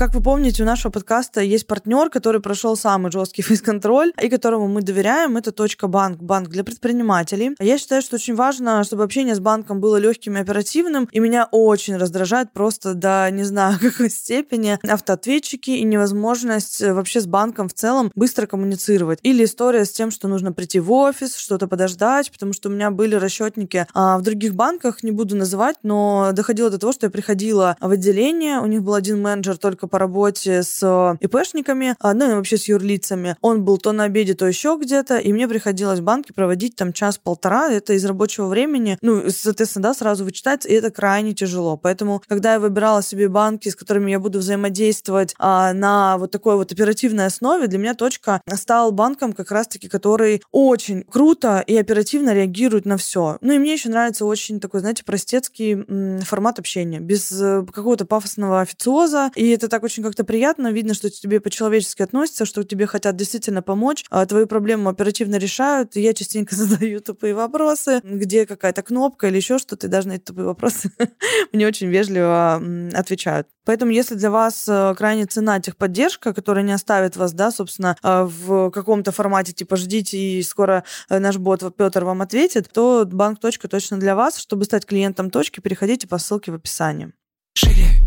Как вы помните, у нашего подкаста есть партнер, который прошел самый жесткий фейс-контроль и которому мы доверяем. Это точка банк, банк для предпринимателей. Я считаю, что очень важно, чтобы общение с банком было легким и оперативным. И меня очень раздражает просто до не знаю какой степени автоответчики и невозможность э, вообще с банком в целом быстро коммуницировать. Или история с тем, что нужно прийти в офис, что-то подождать, потому что у меня были расчетники а в других банках, не буду называть, но доходило до того, что я приходила в отделение, у них был один менеджер только по работе с э, ИПшниками, а, ну и вообще с юрлицами. Он был то на обеде, то еще где-то, и мне приходилось в банке проводить там час-полтора, это из рабочего времени, ну, соответственно, да, сразу вычитается, и это крайне тяжело. Поэтому, когда я выбирала себе банки, с которыми я буду взаимодействовать а, на вот такой вот оперативной основе, для меня точка стал банком как раз-таки, который очень круто и оперативно реагирует на все. Ну и мне еще нравится очень такой, знаете, простецкий формат общения, без э, какого-то пафосного официоза, и это так так очень как-то приятно, видно, что тебе по-человечески относятся, что тебе хотят действительно помочь, а твою проблему оперативно решают. И я частенько задаю тупые вопросы, где какая-то кнопка или еще что-то, и даже на эти тупые вопросы мне очень вежливо отвечают. Поэтому, если для вас э, крайне цена техподдержка, которая не оставит вас, да, собственно, э, в каком-то формате, типа, ждите, и скоро э, наш бот Петр вам ответит, то банк. Точка точно для вас. Чтобы стать клиентом точки, переходите по ссылке в описании. Шире.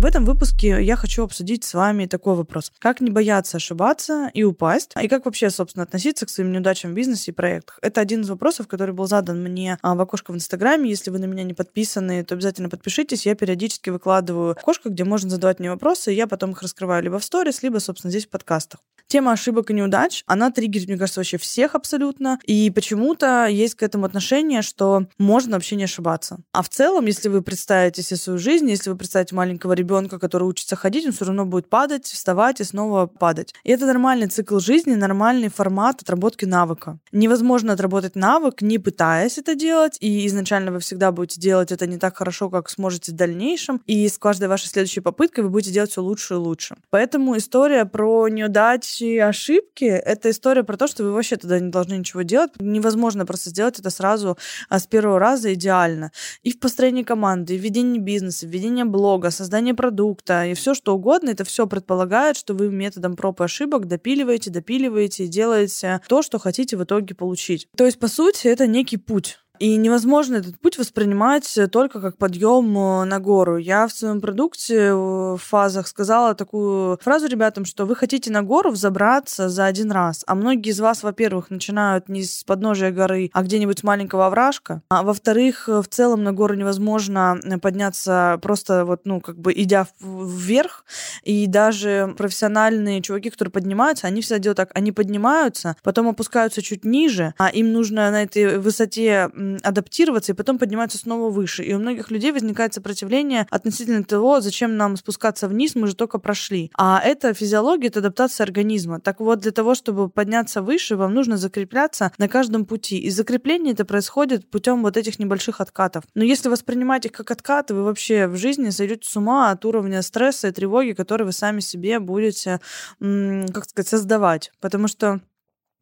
В этом выпуске я хочу обсудить с вами такой вопрос. Как не бояться ошибаться и упасть? И как вообще, собственно, относиться к своим неудачам в бизнесе и проектах? Это один из вопросов, который был задан мне а, в окошко в Инстаграме. Если вы на меня не подписаны, то обязательно подпишитесь. Я периодически выкладываю окошко, где можно задавать мне вопросы, и я потом их раскрываю либо в сторис, либо, собственно, здесь в подкастах. Тема ошибок и неудач, она триггерит, мне кажется, вообще всех абсолютно. И почему-то есть к этому отношение, что можно вообще не ошибаться. А в целом, если вы представите себе свою жизнь, если вы представите маленького ребенка, который учится ходить, он все равно будет падать, вставать и снова падать. И это нормальный цикл жизни, нормальный формат отработки навыка. Невозможно отработать навык, не пытаясь это делать, и изначально вы всегда будете делать это не так хорошо, как сможете в дальнейшем, и с каждой вашей следующей попыткой вы будете делать все лучше и лучше. Поэтому история про неудачи и ошибки — это история про то, что вы вообще тогда не должны ничего делать. Невозможно просто сделать это сразу а с первого раза идеально. И в построении команды, и в ведении бизнеса, в ведении блога, создании продукта и все что угодно, это все предполагает, что вы методом проб и ошибок допиливаете, допиливаете и делаете то, что хотите в итоге получить. То есть, по сути, это некий путь. И невозможно этот путь воспринимать только как подъем э, на гору. Я в своем продукте э, в фазах сказала такую фразу ребятам, что вы хотите на гору взобраться за один раз. А многие из вас, во-первых, начинают не с подножия горы, а где-нибудь с маленького овражка. А во-вторых, в целом на гору невозможно подняться просто вот, ну, как бы идя вверх. И даже профессиональные чуваки, которые поднимаются, они всегда делают так. Они поднимаются, потом опускаются чуть ниже, а им нужно на этой высоте адаптироваться и потом подниматься снова выше. И у многих людей возникает сопротивление относительно того, зачем нам спускаться вниз, мы же только прошли. А это физиология, это адаптация организма. Так вот, для того, чтобы подняться выше, вам нужно закрепляться на каждом пути. И закрепление это происходит путем вот этих небольших откатов. Но если воспринимать их как откаты, вы вообще в жизни сойдете с ума от уровня стресса и тревоги, который вы сами себе будете, как сказать, создавать. Потому что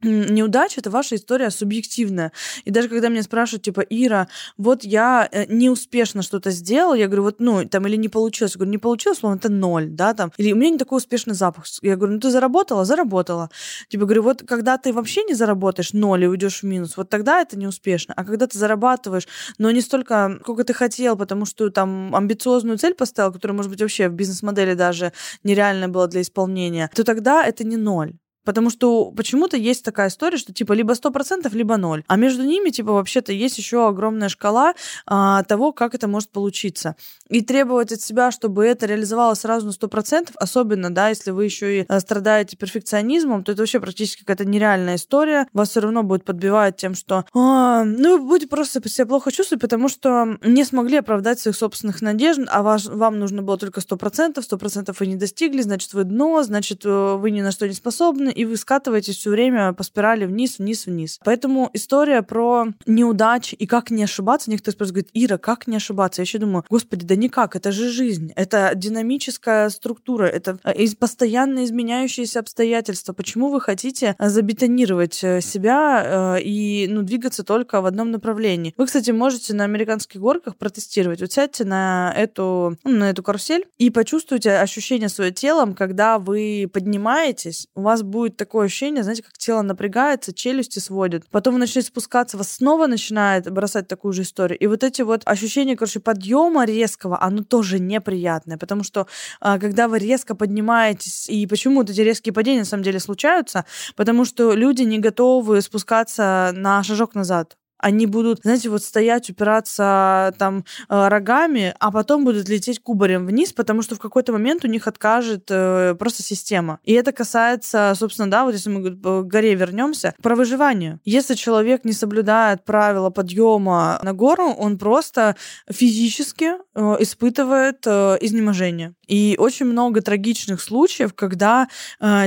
неудача это ваша история субъективная. И даже когда меня спрашивают, типа, Ира, вот я э, неуспешно что-то сделал, я говорю, вот, ну, там, или не получилось. Я говорю, не получилось, словно это ноль, да, там. Или у меня не такой успешный запах. Я говорю, ну, ты заработала? Заработала. Типа, говорю, вот когда ты вообще не заработаешь ноль и уйдешь в минус, вот тогда это неуспешно. А когда ты зарабатываешь, но не столько, сколько ты хотел, потому что там амбициозную цель поставил, которая, может быть, вообще в бизнес-модели даже нереальная была для исполнения, то тогда это не ноль. Потому что почему-то есть такая история, что типа либо 100%, либо 0. А между ними типа вообще-то есть еще огромная шкала а, того, как это может получиться. И требовать от себя, чтобы это реализовалось сразу на 100%, особенно, да, если вы еще и э, страдаете перфекционизмом, то это вообще практически какая-то нереальная история. Вас все равно будет подбивать тем, что а, ну, вы будете просто себя плохо чувствовать, потому что не смогли оправдать своих собственных надежд, а ваш, вам нужно было только 100%, 100% вы не достигли, значит, вы дно, значит, э, вы ни на что не способны, и вы скатываетесь все время по спирали вниз, вниз, вниз. Поэтому история про неудачи и как не ошибаться, некоторые спрашивают, говорит, Ира, как не ошибаться? Я еще думаю, господи, да никак, это же жизнь, это динамическая структура, это э, постоянно изменяющиеся обстоятельства. Почему вы хотите забетонировать э, себя и ну, двигаться только в одном направлении? Вы, кстати, можете на американских горках протестировать. Вот сядьте на эту, ну, на эту карусель и почувствуйте ощущение своим телом, когда вы поднимаетесь, у вас будет такое ощущение, знаете, как тело напрягается, челюсти сводят. Потом вы начнете спускаться, вас снова начинает бросать такую же историю. И вот эти вот ощущения, короче, подъема резкого, оно тоже неприятное, потому что а, когда вы резко поднимаетесь, и почему вот эти резкие падения на самом деле случаются, потому что люди не готовы спускаться на шажок назад они будут, знаете, вот стоять, упираться там э, рогами, а потом будут лететь кубарем вниз, потому что в какой-то момент у них откажет э, просто система. И это касается, собственно, да, вот если мы к горе вернемся, про выживание. Если человек не соблюдает правила подъема на гору, он просто физически э, испытывает изнеможение. И очень много трагичных случаев, когда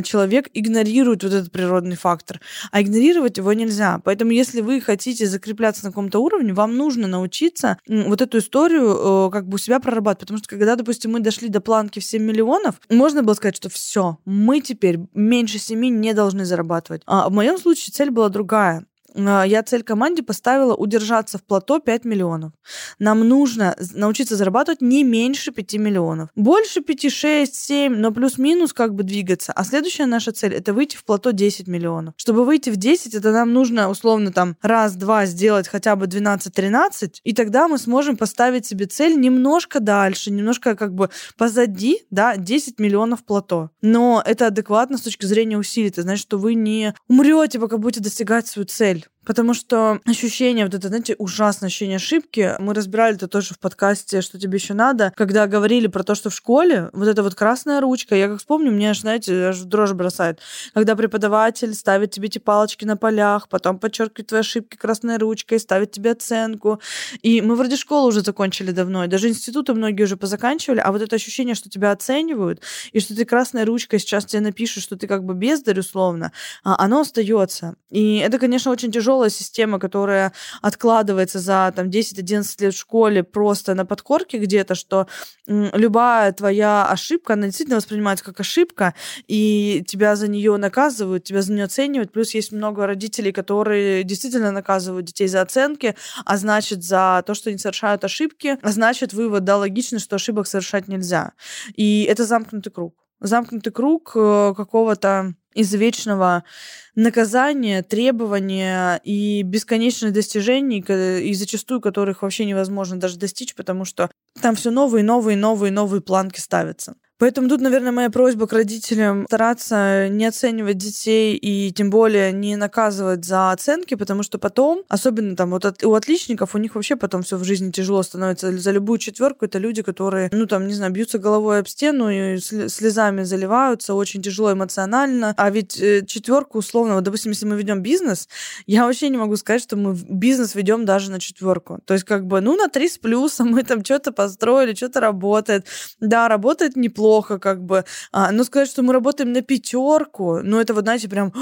человек игнорирует вот этот природный фактор. А игнорировать его нельзя. Поэтому если вы хотите закрепляться на каком-то уровне, вам нужно научиться вот эту историю э, как бы у себя прорабатывать. Потому что когда, допустим, мы дошли до планки в 7 миллионов, можно было сказать, что все, мы теперь меньше 7 не должны зарабатывать. А в моем случае цель была другая. А, я цель команде поставила удержаться в плато 5 миллионов. Нам нужно научиться зарабатывать не меньше 5 миллионов. Больше 5, 6, 7, но плюс-минус как бы двигаться. А следующая наша цель — это выйти в плато 10 миллионов. Чтобы выйти в 10, это нам нужно условно там раз-два сделать хотя бы 12-13, и тогда мы сможем поставить себе цель немножко дальше, немножко как бы позади, да, 10 миллионов плато. Но это адекватно с точки зрения усилий. Это значит, что вы не умрете, пока будете достигать свою цель цель. Потому что ощущение, вот это, знаете, ужасное ощущение ошибки, мы разбирали это тоже в подкасте «Что тебе еще надо», когда говорили про то, что в школе вот эта вот красная ручка, я как вспомню, мне аж, знаете, аж дрожь бросает, когда преподаватель ставит тебе эти палочки на полях, потом подчеркивает твои ошибки красной ручкой, ставит тебе оценку. И мы вроде школу уже закончили давно, и даже институты многие уже позаканчивали, а вот это ощущение, что тебя оценивают, и что ты красной ручкой сейчас тебе напишут, что ты как бы бездарь условно, а оно остается. И это, конечно, очень тяжело тяжелая система, которая откладывается за там 10-11 лет в школе просто на подкорке где-то, что любая твоя ошибка, она действительно воспринимается как ошибка, и тебя за нее наказывают, тебя за нее оценивают. Плюс есть много родителей, которые действительно наказывают детей за оценки, а значит, за то, что они совершают ошибки, а значит, вывод, да, логично, что ошибок совершать нельзя. И это замкнутый круг. Замкнутый круг э, какого-то извечного наказания, требования и бесконечных достижений, и зачастую которых вообще невозможно даже достичь, потому что там все новые, новые, новые, новые планки ставятся. Поэтому тут, наверное, моя просьба к родителям стараться не оценивать детей и тем более не наказывать за оценки, потому что потом, особенно там вот от, у отличников, у них вообще потом все в жизни тяжело становится. За любую четверку это люди, которые, ну там, не знаю, бьются головой об стену и слезами заливаются, очень тяжело эмоционально. А ведь э, четверку условно, вот, допустим, если мы ведем бизнес, я вообще не могу сказать, что мы бизнес ведем даже на четверку. То есть как бы, ну, на три с плюсом мы там что-то построили, что-то работает. Да, работает неплохо, плохо, как бы. А, но сказать, что мы работаем на пятерку, ну, это вот, знаете, прям,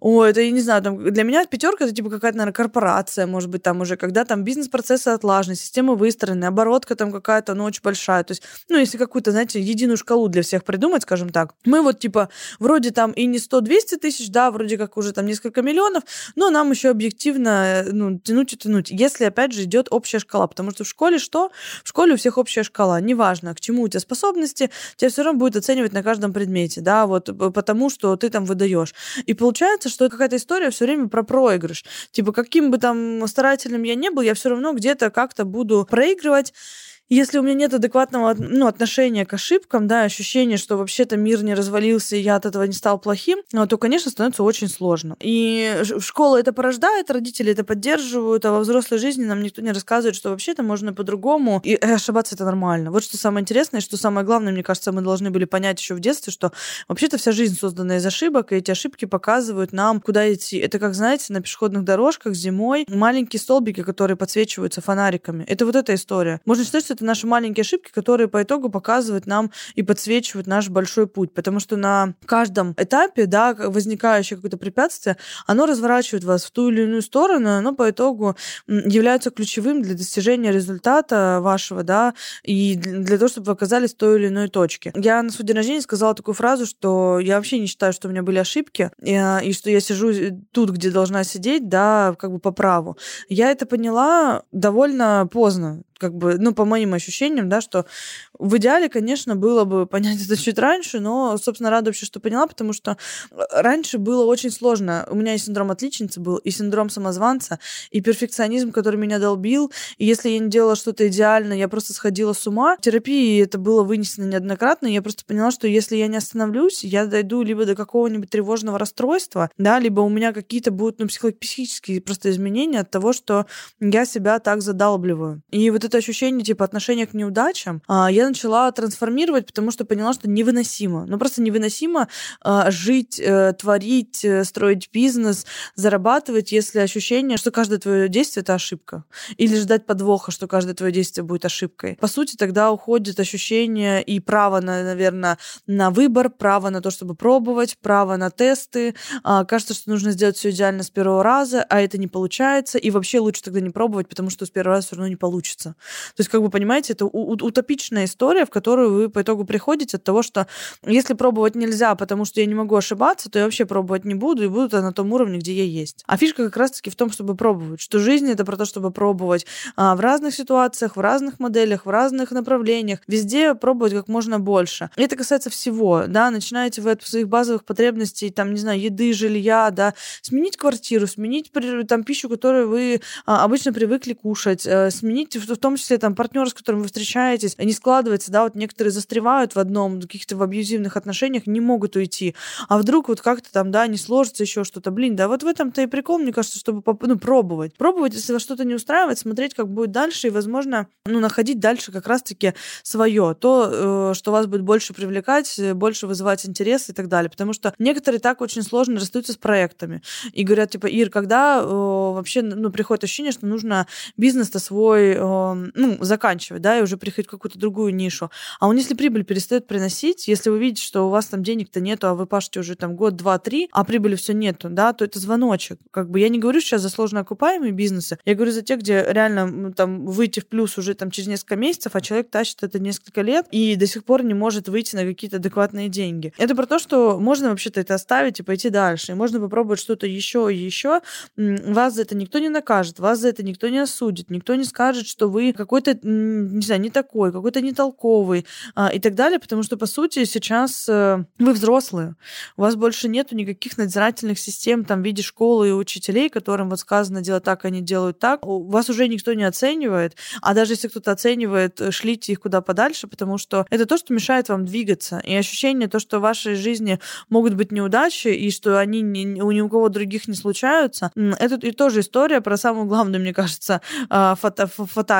о, это, я не знаю, там, для меня пятерка это типа какая-то, наверное, корпорация, может быть, там уже, когда там бизнес-процессы отлажены, система выстроены, оборотка там какая-то, ну, очень большая. То есть, ну, если какую-то, знаете, единую шкалу для всех придумать, скажем так, мы вот, типа, вроде там и не 100-200 тысяч, да, вроде как уже там несколько миллионов, но нам еще объективно, ну, тянуть и тянуть, если, опять же, идет общая шкала, потому что в школе что? В школе у всех общая шкала, неважно, к чему у тебя способности, тебя все равно будет оценивать на каждом предмете, да, вот потому что ты там выдаешь. И получается, что какая-то история все время про проигрыш. Типа, каким бы там старательным я не был, я все равно где-то как-то буду проигрывать. Если у меня нет адекватного ну, отношения к ошибкам, да, ощущение, что вообще-то мир не развалился, и я от этого не стал плохим, ну, то, конечно, становится очень сложно. И школа это порождает, родители это поддерживают, а во взрослой жизни нам никто не рассказывает, что вообще-то можно по-другому, и э, ошибаться это нормально. Вот что самое интересное, что самое главное, мне кажется, мы должны были понять еще в детстве, что вообще-то вся жизнь создана из ошибок, и эти ошибки показывают нам, куда идти. Это как, знаете, на пешеходных дорожках зимой маленькие столбики, которые подсвечиваются фонариками. Это вот эта история. Можно считать, что это наши маленькие ошибки, которые по итогу показывают нам и подсвечивают наш большой путь. Потому что на каждом этапе, да, возникающее какое-то препятствие, оно разворачивает вас в ту или иную сторону, оно по итогу является ключевым для достижения результата вашего, да, и для того, чтобы вы оказались в той или иной точке. Я на свой день рождения сказала такую фразу, что я вообще не считаю, что у меня были ошибки, и, а, и что я сижу тут, где должна сидеть, да, как бы по праву. Я это поняла довольно поздно как бы, ну, по моим ощущениям, да, что в идеале, конечно, было бы понять это чуть раньше, но, собственно, рада вообще, что поняла, потому что э, раньше было очень сложно. У меня и синдром отличницы был, и синдром самозванца, и перфекционизм, который меня долбил. И если я не делала что-то идеально, я просто сходила с ума. В терапии это было вынесено неоднократно, я просто поняла, что если я не остановлюсь, я дойду либо до какого-нибудь тревожного расстройства, да, либо у меня какие-то будут, ну, психические просто изменения от того, что я себя так задалбливаю. И вот это ощущение, типа, отношения к неудачам, а, я начала трансформировать, потому что поняла, что невыносимо. Ну, просто невыносимо а, жить, э, творить, э, строить бизнес, зарабатывать, если ощущение, что каждое твое действие — это ошибка. Или ждать подвоха, что каждое твое действие будет ошибкой. По сути, тогда уходит ощущение и право, на, наверное, на выбор, право на то, чтобы пробовать, право на тесты. А, кажется, что нужно сделать все идеально с первого раза, а это не получается. И вообще лучше тогда не пробовать, потому что с первого раза все равно не получится. То есть, как бы, понимаете, это утопичная история, в которую вы по итогу приходите от того, что если пробовать нельзя, потому что я не могу ошибаться, то я вообще пробовать не буду, и буду на том уровне, где я есть. А фишка как раз-таки в том, чтобы пробовать, что жизнь — это про то, чтобы пробовать а, в разных ситуациях, в разных моделях, в разных направлениях, везде пробовать как можно больше. И это касается всего, да, начинаете вы от своих базовых потребностей, там, не знаю, еды, жилья, да, сменить квартиру, сменить там пищу, которую вы а, обычно привыкли кушать, а, сменить в, том числе там партнер, с которым вы встречаетесь, не складывается, да, вот некоторые застревают в одном, каких-то в абьюзивных отношениях, не могут уйти. А вдруг вот как-то там, да, не сложится еще что-то. Блин, да вот в этом-то и прикол, мне кажется, чтобы ну, пробовать. Пробовать, если вас что-то не устраивает, смотреть, как будет дальше, и, возможно, ну, находить дальше как раз-таки свое, то, э, что вас будет больше привлекать, больше вызывать интерес и так далее. Потому что некоторые так очень сложно расстаются с проектами. И говорят, типа, Ир, когда э, вообще ну, приходит ощущение, что нужно бизнес-то свой э, ну, заканчивать, да, и уже приходить в какую-то другую нишу. А он, если прибыль перестает приносить, если вы видите, что у вас там денег-то нету, а вы пашете уже там год, два, три, а прибыли все нету, да, то это звоночек. Как бы я не говорю сейчас за сложно окупаемые бизнесы, я говорю за те, где реально там выйти в плюс уже там через несколько месяцев, а человек тащит это несколько лет и до сих пор не может выйти на какие-то адекватные деньги. Это про то, что можно вообще-то это оставить и пойти дальше. И можно попробовать что-то еще и еще. Вас за это никто не накажет, вас за это никто не осудит, никто не скажет, что вы какой-то, не знаю, не такой, какой-то не толковый а, и так далее, потому что, по сути, сейчас э, вы взрослые, у вас больше нету никаких надзирательных систем там в виде школы и учителей, которым вот сказано делать так, они делают так. Вас уже никто не оценивает, а даже если кто-то оценивает, э, шлите их куда подальше, потому что это то, что мешает вам двигаться. И ощущение то, что в вашей жизни могут быть неудачи, и что они ни, у ни у кого других не случаются, это и тоже история про самую главную, мне кажется, а,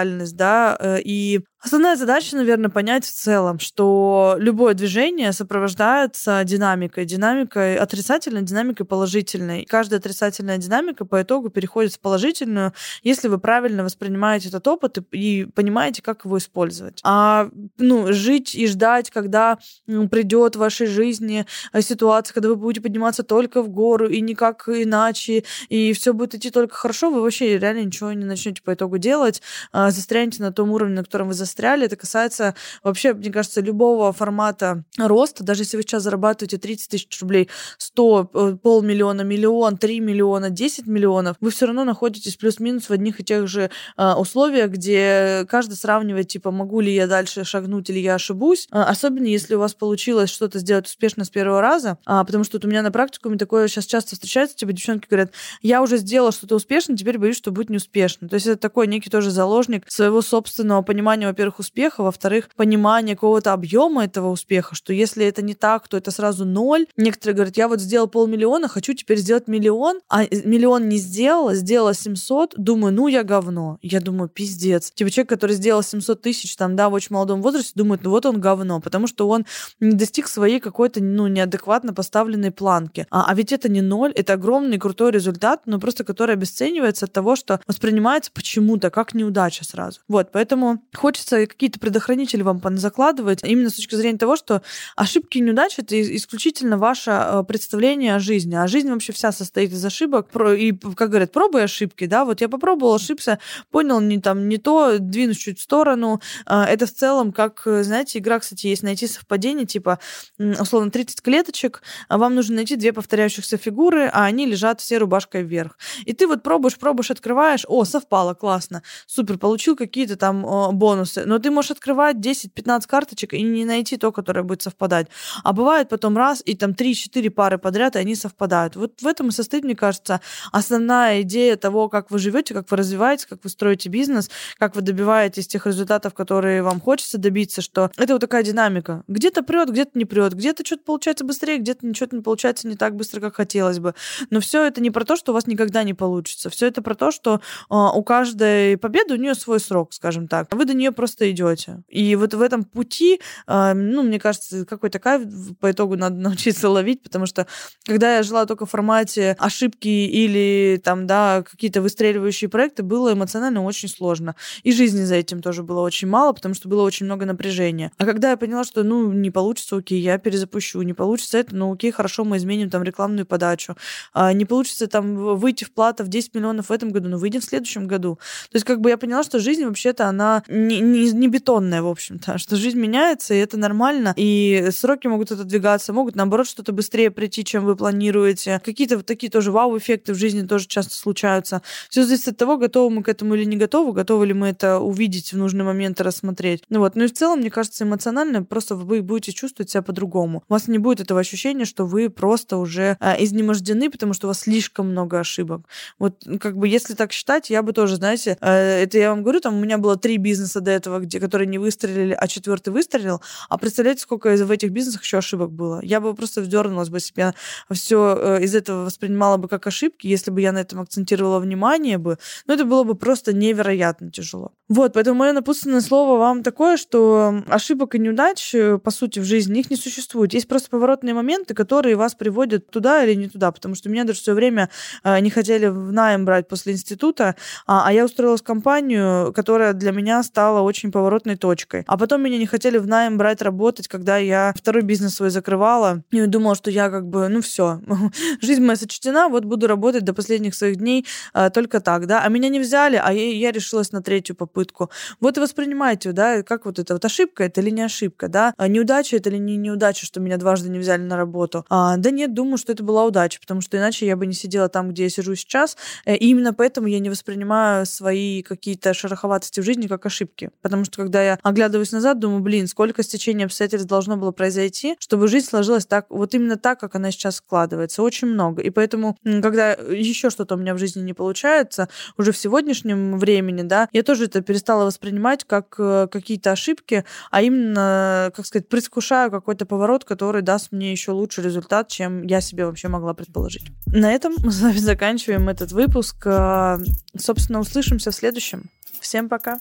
фатальность, да, э, и Основная задача, наверное, понять в целом, что любое движение сопровождается динамикой. Динамикой отрицательной, динамикой положительной. каждая отрицательная динамика по итогу переходит в положительную, если вы правильно воспринимаете этот опыт и, и понимаете, как его использовать. А ну, жить и ждать, когда ну, придет в вашей жизни э, ситуация, когда вы будете подниматься только в гору и никак иначе, и все будет идти только хорошо, вы вообще реально ничего не начнете по итогу делать, а застрянете на том уровне, на котором вы застряли. Это касается вообще, мне кажется, любого формата роста. Даже если вы сейчас зарабатываете 30 тысяч рублей, 100, э, полмиллиона, миллион, 3 миллиона, 10 миллионов, вы все равно находитесь плюс-минус в одних и тех же э, условиях, где каждый сравнивает, типа, могу ли я дальше шагнуть или я ошибусь. Э, особенно если у вас получилось что-то сделать успешно с первого раза, а, потому что вот у меня на практикуме такое сейчас часто встречается, типа, девчонки говорят, я уже сделала что-то успешно, теперь боюсь, что будет неуспешно. То есть это такой некий тоже заложник своего собственного понимания, во-первых, успеха, во-вторых, понимание какого-то объема этого успеха, что если это не так, то это сразу ноль. Некоторые говорят, я вот сделал полмиллиона, хочу теперь сделать миллион, а миллион не сделала, сделала 700, думаю, ну я говно. Я думаю, пиздец. Типа человек, который сделал 700 тысяч там, да, в очень молодом возрасте, думает, ну вот он говно, потому что он не достиг своей какой-то, ну, неадекватно поставленной планки. А, а ведь это не ноль, это огромный крутой результат, но просто который обесценивается от того, что воспринимается почему-то как неудача сразу. Вот, поэтому хочется какие-то предохранители вам закладывать именно с точки зрения того, что ошибки и неудачи — это исключительно ваше э, представление о жизни. А жизнь вообще вся состоит из ошибок. И, как говорят, пробуй ошибки, да, вот я попробовал, ошибся, понял не, там, не то, двинусь чуть в сторону. А, это в целом, как, знаете, игра, кстати, есть найти совпадение, типа, условно, 30 клеточек, а вам нужно найти две повторяющихся фигуры, а они лежат все рубашкой вверх. И ты вот пробуешь, пробуешь, открываешь, о, совпало, классно, супер, получил какие-то там о, бонусы. Но ты можешь открывать 10-15 карточек и не найти то, которое будет совпадать. А бывает потом раз, и там 3-4 пары подряд, и они совпадают. Вот в этом и состоит, мне кажется, основная идея того, как вы живете, как вы развиваетесь, как вы строите бизнес, как вы добиваетесь тех результатов, которые вам хочется добиться, что это вот такая динамика. Где-то прет, где-то не прет, где-то что-то получается быстрее, где-то ничего не получается не так быстро, как хотелось бы. Но все это не про то, что у вас никогда не получится. Все это про то, что э, у каждой победы у нее свой срок, скажем так. Вы до нее просто идете. И вот в этом пути, э, ну, мне кажется, какой-то кайф по итогу надо научиться ловить, потому что когда я жила только в формате ошибки или там, да, какие-то выстреливающие проекты, было эмоционально очень сложно. И жизни за этим тоже было очень мало, потому что было очень много напряжения. А когда я поняла, что, ну, не получится, окей, я перезапущу, не получится это, ну, окей, хорошо, мы изменим там рекламную подачу. А, не получится там выйти в плата в 10 миллионов в этом году, но выйдем в следующем году. То есть как бы я поняла, что жизнь вообще-то она не, не, не бетонная, в общем-то, что жизнь меняется, и это нормально, и сроки могут отодвигаться, могут, наоборот, что-то быстрее прийти, чем вы планируете. Какие-то вот такие тоже вау-эффекты в жизни тоже часто случаются. Все зависит от того, готовы мы к этому или не готовы, готовы ли мы это увидеть в нужный момент и рассмотреть. Ну вот, ну и в целом, мне кажется, эмоционально просто вы будете чувствовать себя по-другому. У вас не будет этого ощущения, что вы просто уже а, изнемождены, потому что у вас слишком много ошибок. Вот как бы если так считать, я бы тоже, знаете, э, это я вам говорю, там у меня было три бизнеса до этого, где, которые не выстрелили, а четвертый выстрелил. А представляете, сколько в этих бизнесах еще ошибок было? Я бы просто вдернулась бы себе все э, из этого воспринимала бы как ошибки, если бы я на этом акцентировала внимание бы. Но это было бы просто невероятно тяжело. Вот, поэтому мое напутственное слово вам такое, что ошибок и неудач, э, по сути, в жизни их не существует. Есть просто поворотные моменты, которые вас приводят туда или не туда, потому что меня даже все время не хотели в найм брать после института, а, а я устроилась в компанию, которая для меня стала очень поворотной точкой. А потом меня не хотели в найм брать работать, когда я второй бизнес свой закрывала, и думала, что я как бы, ну все, жизнь моя сочтена, вот буду работать до последних своих дней а, только так, да. А меня не взяли, а я, я решилась на третью попытку. Вот и воспринимайте, да, как вот это вот ошибка это или не ошибка, да, а неудача это или не неудача, что меня дважды не взяли на работу. А, да нет, думаю, что это была удача, потому что иначе я бы не сидела там, где я сижу сейчас, Э, и именно поэтому я не воспринимаю свои какие-то шероховатости в жизни как ошибки. Потому что когда я оглядываюсь назад, думаю, блин, сколько стечений обстоятельств должно было произойти, чтобы жизнь сложилась так, вот именно так, как она сейчас складывается. Очень много. И поэтому, когда еще что-то у меня в жизни не получается, уже в сегодняшнем времени, да, я тоже это перестала воспринимать как э, какие-то ошибки, а именно, как сказать, предвкушаю какой-то поворот, который даст мне еще лучший результат, чем я себе вообще могла предположить. На этом мы с вами заканчиваем этот выпуск. А, собственно, услышимся в следующем. Всем пока.